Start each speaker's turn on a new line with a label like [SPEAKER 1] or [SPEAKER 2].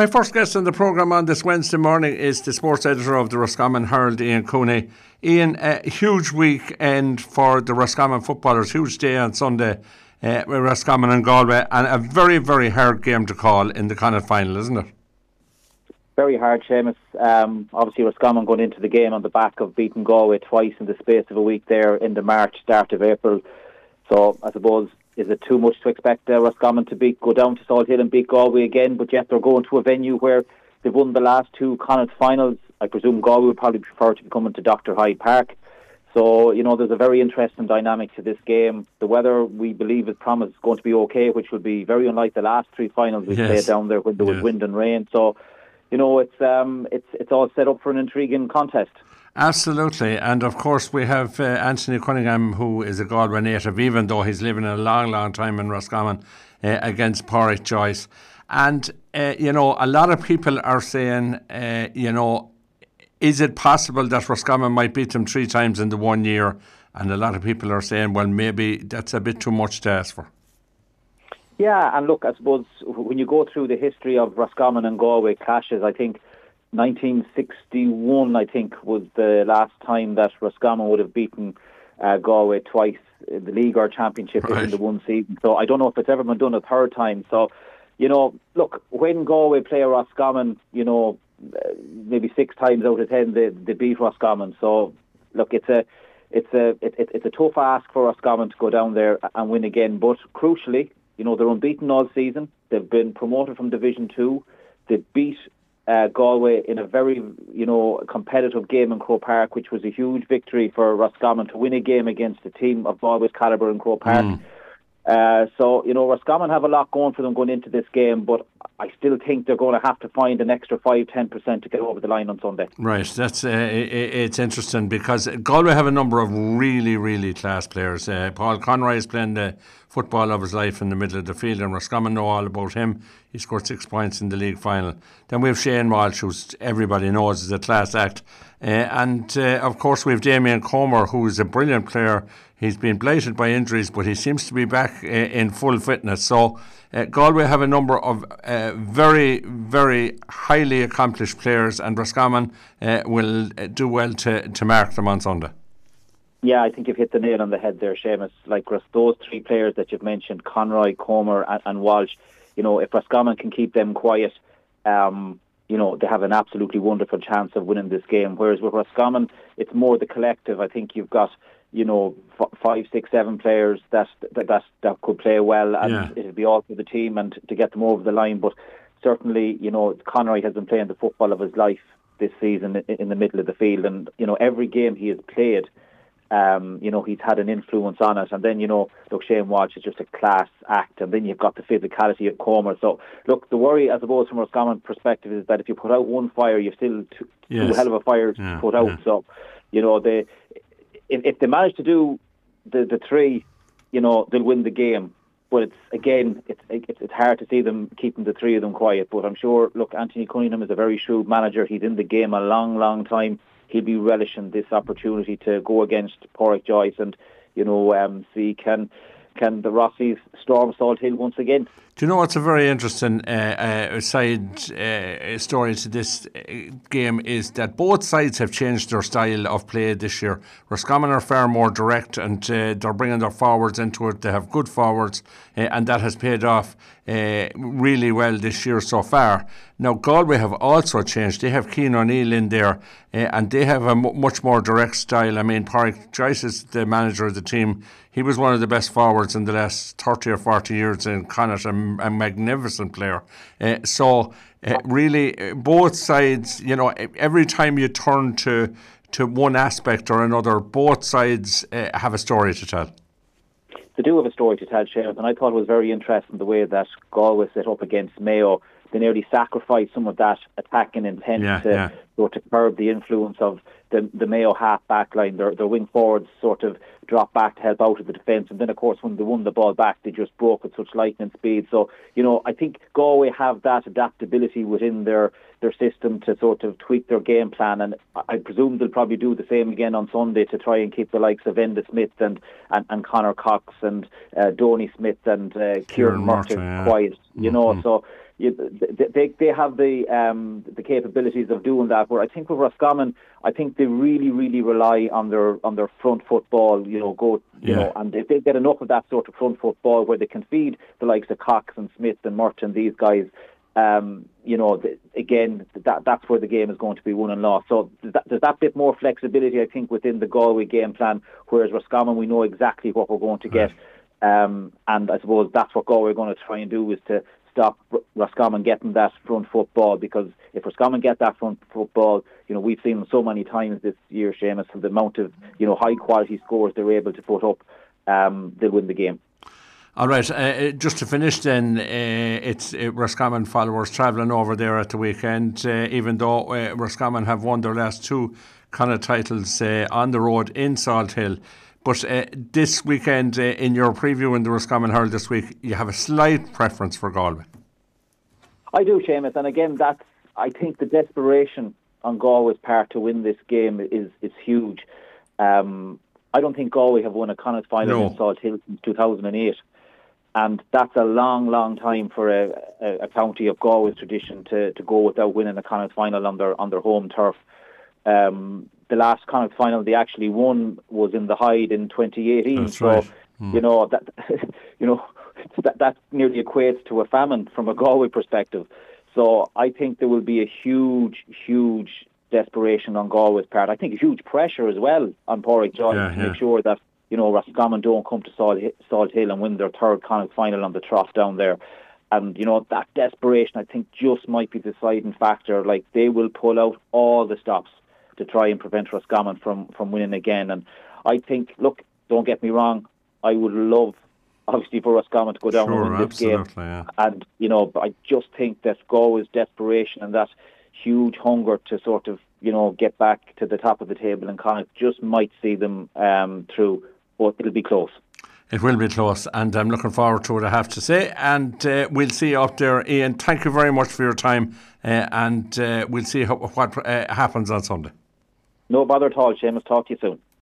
[SPEAKER 1] My first guest on the programme on this Wednesday morning is the sports editor of the Roscommon Herald, Ian Cooney. Ian, a huge weekend for the Roscommon footballers, huge day on Sunday uh, with Roscommon and Galway, and a very, very hard game to call in the Connacht final, isn't it?
[SPEAKER 2] Very hard, Seamus. Um, obviously, Roscommon going into the game on the back of beating Galway twice in the space of a week there in the March, start of April. So I suppose is it too much to expect uh, Roscommon to beat go down to Salthill and beat Galway again? But yet they're going to a venue where they've won the last two Connacht finals. I presume Galway would probably prefer to be coming to Dr. Hyde Park. So, you know, there's a very interesting dynamic to this game. The weather, we believe, is promised going to be okay, which will be very unlike the last three finals we yes. played down there when there yes. was wind and rain. So, you know, it's um, it's it's all set up for an intriguing contest.
[SPEAKER 1] Absolutely, and of course we have uh, Anthony Cunningham, who is a Galway native, even though he's living a long, long time in Roscommon uh, against Pádraic Joyce. And uh, you know, a lot of people are saying, uh, you know, is it possible that Roscommon might beat them three times in the one year? And a lot of people are saying, well, maybe that's a bit too much to ask for.
[SPEAKER 2] Yeah, and look, I suppose when you go through the history of Roscommon and Galway clashes, I think 1961, I think, was the last time that Roscommon would have beaten uh, Galway twice in the league or championship right. in the one season. So I don't know if it's ever been done a third time. So, you know, look, when Galway play Roscommon, you know, uh, maybe six times out of ten they, they beat Roscommon. So, look, it's a it's a it, it's a tough ask for Roscommon to go down there and win again. But crucially, you know, they're unbeaten all season. They've been promoted from Division Two. They beat uh, Galway in a very, you know, competitive game in Croke Park, which was a huge victory for Roscommon to win a game against a team of Galway's calibre in Croke Park. Mm. Uh, so, you know, Roscommon have a lot going for them going into this game, but I still think they're going to have to find an extra 5 10% to get over the line on Sunday.
[SPEAKER 1] Right, that's uh, it, it's interesting because Galway have a number of really, really class players. Uh, Paul Conroy is playing the football of his life in the middle of the field, and Roscommon know all about him. He scored six points in the league final. Then we have Shane Walsh, who everybody knows is a class act. Uh, and uh, of course, we have Damien Comer, who is a brilliant player He's been blighted by injuries, but he seems to be back uh, in full fitness. So, uh, Galway have a number of uh, very, very highly accomplished players, and Roscommon uh, will do well to, to mark them on Sunday.
[SPEAKER 2] Yeah, I think you've hit the nail on the head there, Seamus. Like those three players that you've mentioned, Conroy, Comer, and, and Walsh, you know, if Roscommon can keep them quiet, um, you know, they have an absolutely wonderful chance of winning this game. Whereas with Roscommon, it's more the collective. I think you've got you know, f- five, six, seven players that that that, that could play well, and yeah. it'll be all for the team and to get them over the line. But certainly, you know, Conroy has been playing the football of his life this season in the middle of the field, and you know, every game he has played. Um, you know, he's had an influence on it. And then, you know, look, Shane Walsh is just a class act. And then you've got the physicality of Comer. So, look, the worry, I suppose, from a Roscommon perspective is that if you put out one fire, you've still two, yes. two hell of a fire to yeah, put out. Yeah. So, you know, they if, if they manage to do the the three, you know, they'll win the game. But it's again, it's it's hard to see them keeping the three of them quiet. But I'm sure. Look, Anthony Cunningham is a very shrewd manager. He's in the game a long, long time. He'll be relishing this opportunity to go against Pádraic Joyce and you know um, see can can the Rossies storm Salthill once again.
[SPEAKER 1] Do you know what's a very interesting uh, uh, side uh, story to this uh, game is that both sides have changed their style of play this year. Roscommon are far more direct and uh, they're bringing their forwards into it. They have good forwards uh, and that has paid off really well this year so far. Now, Galway have also changed. They have Cian O'Neill in there and they have a m- much more direct style. I mean, Pádraic Joyce is the manager of the team. He was one of the best forwards in the last 30 or 40 years in Connacht a magnificent player. Uh, so uh, really, uh, both sides, you know, every time you turn to to one aspect or another, both sides uh, have a story to tell.
[SPEAKER 2] They do have a story to tell, Sheriff, and I thought it was very interesting the way that Galway set up against Mayo. They nearly sacrificed some of that attacking intent yeah, to, yeah. Sort to curb the influence of the, the Mayo half back line. Their, their wing forwards sort of dropped back to help out of the defence. And then, of course, when they won the ball back, they just broke at such lightning speed. So, you know, I think Galway have that adaptability within their, their system to sort of tweak their game plan. And I presume they'll probably do the same again on Sunday to try and keep the likes of Enda Smith and, and, and Conor Cox and uh, Donie Smith and uh, Kieran Murtagh yeah. quiet. You mm-hmm. know, so they they have the um, the capabilities of doing that. Where I think with Roscommon, I think they really really rely on their on their front football. You know, go you yeah. know, and if they get enough of that sort of front football where they can feed the likes of Cox and Smith and Merton, these guys. Um, you know, the, again, that that's where the game is going to be won and lost. So there's that, there's that bit more flexibility, I think, within the Galway game plan. Whereas Roscommon, we know exactly what we're going to get. Um, and I suppose that's what Galway are going to try and do is to stop Roscommon getting that front football because if Roscommon get that front football, you know, we've seen them so many times this year, Seamus, the amount of, you know, high quality scores they're able to put up, um, they'll win the game.
[SPEAKER 1] All right, uh, uh just to finish then, uh, it's uh, Roscommon followers travelling over there at the weekend, uh, even though uh, Roscommon have won their last two kind of titles on the road in Salthill. But uh, this weekend, uh, in your preview in the Roscommon Herald this week, you have a slight preference for Galway.
[SPEAKER 2] I do, Seamus, and again, that's I think the desperation on Galway's part to win this game is is huge. Um, I don't think Galway have won a Connacht final no. in Salthill since 2008, and that's a long, long time for a, a, a, county of Galway's tradition to, to go without winning a Connacht final on their on their home turf. Um, the last Connacht final they actually won was in the Hyde in 2018.
[SPEAKER 1] That's so right.
[SPEAKER 2] mm. you know that you know that that nearly equates to a famine from a Galway perspective. So I think there will be a huge, huge desperation on Galway's part. I think a huge pressure as well on Pádraic Joyce yeah, to yeah. make sure that you know Roscommon don't come to Salt, Salt Hill and win their third Connacht final on the trough down there. And you know that desperation, I think, just might be the deciding factor. Like they will pull out all the stops to try and prevent Roscommon from from winning again. And I think, look, don't get me wrong, I would love obviously for Roscommon to go down
[SPEAKER 1] sure,
[SPEAKER 2] and win
[SPEAKER 1] this game.
[SPEAKER 2] Yeah. And you know, I just think that is desperation and that huge hunger to sort of you know get back to the top of the table and kind of just might see them um, through, but it'll be close.
[SPEAKER 1] It will be close, and I'm looking forward to it, I have to say. And uh, we'll see you up there, Ian. Thank you very much for your time, uh, and uh, we'll see how, what uh, happens on Sunday.
[SPEAKER 2] No bother at all, Seamus. Talk to you soon.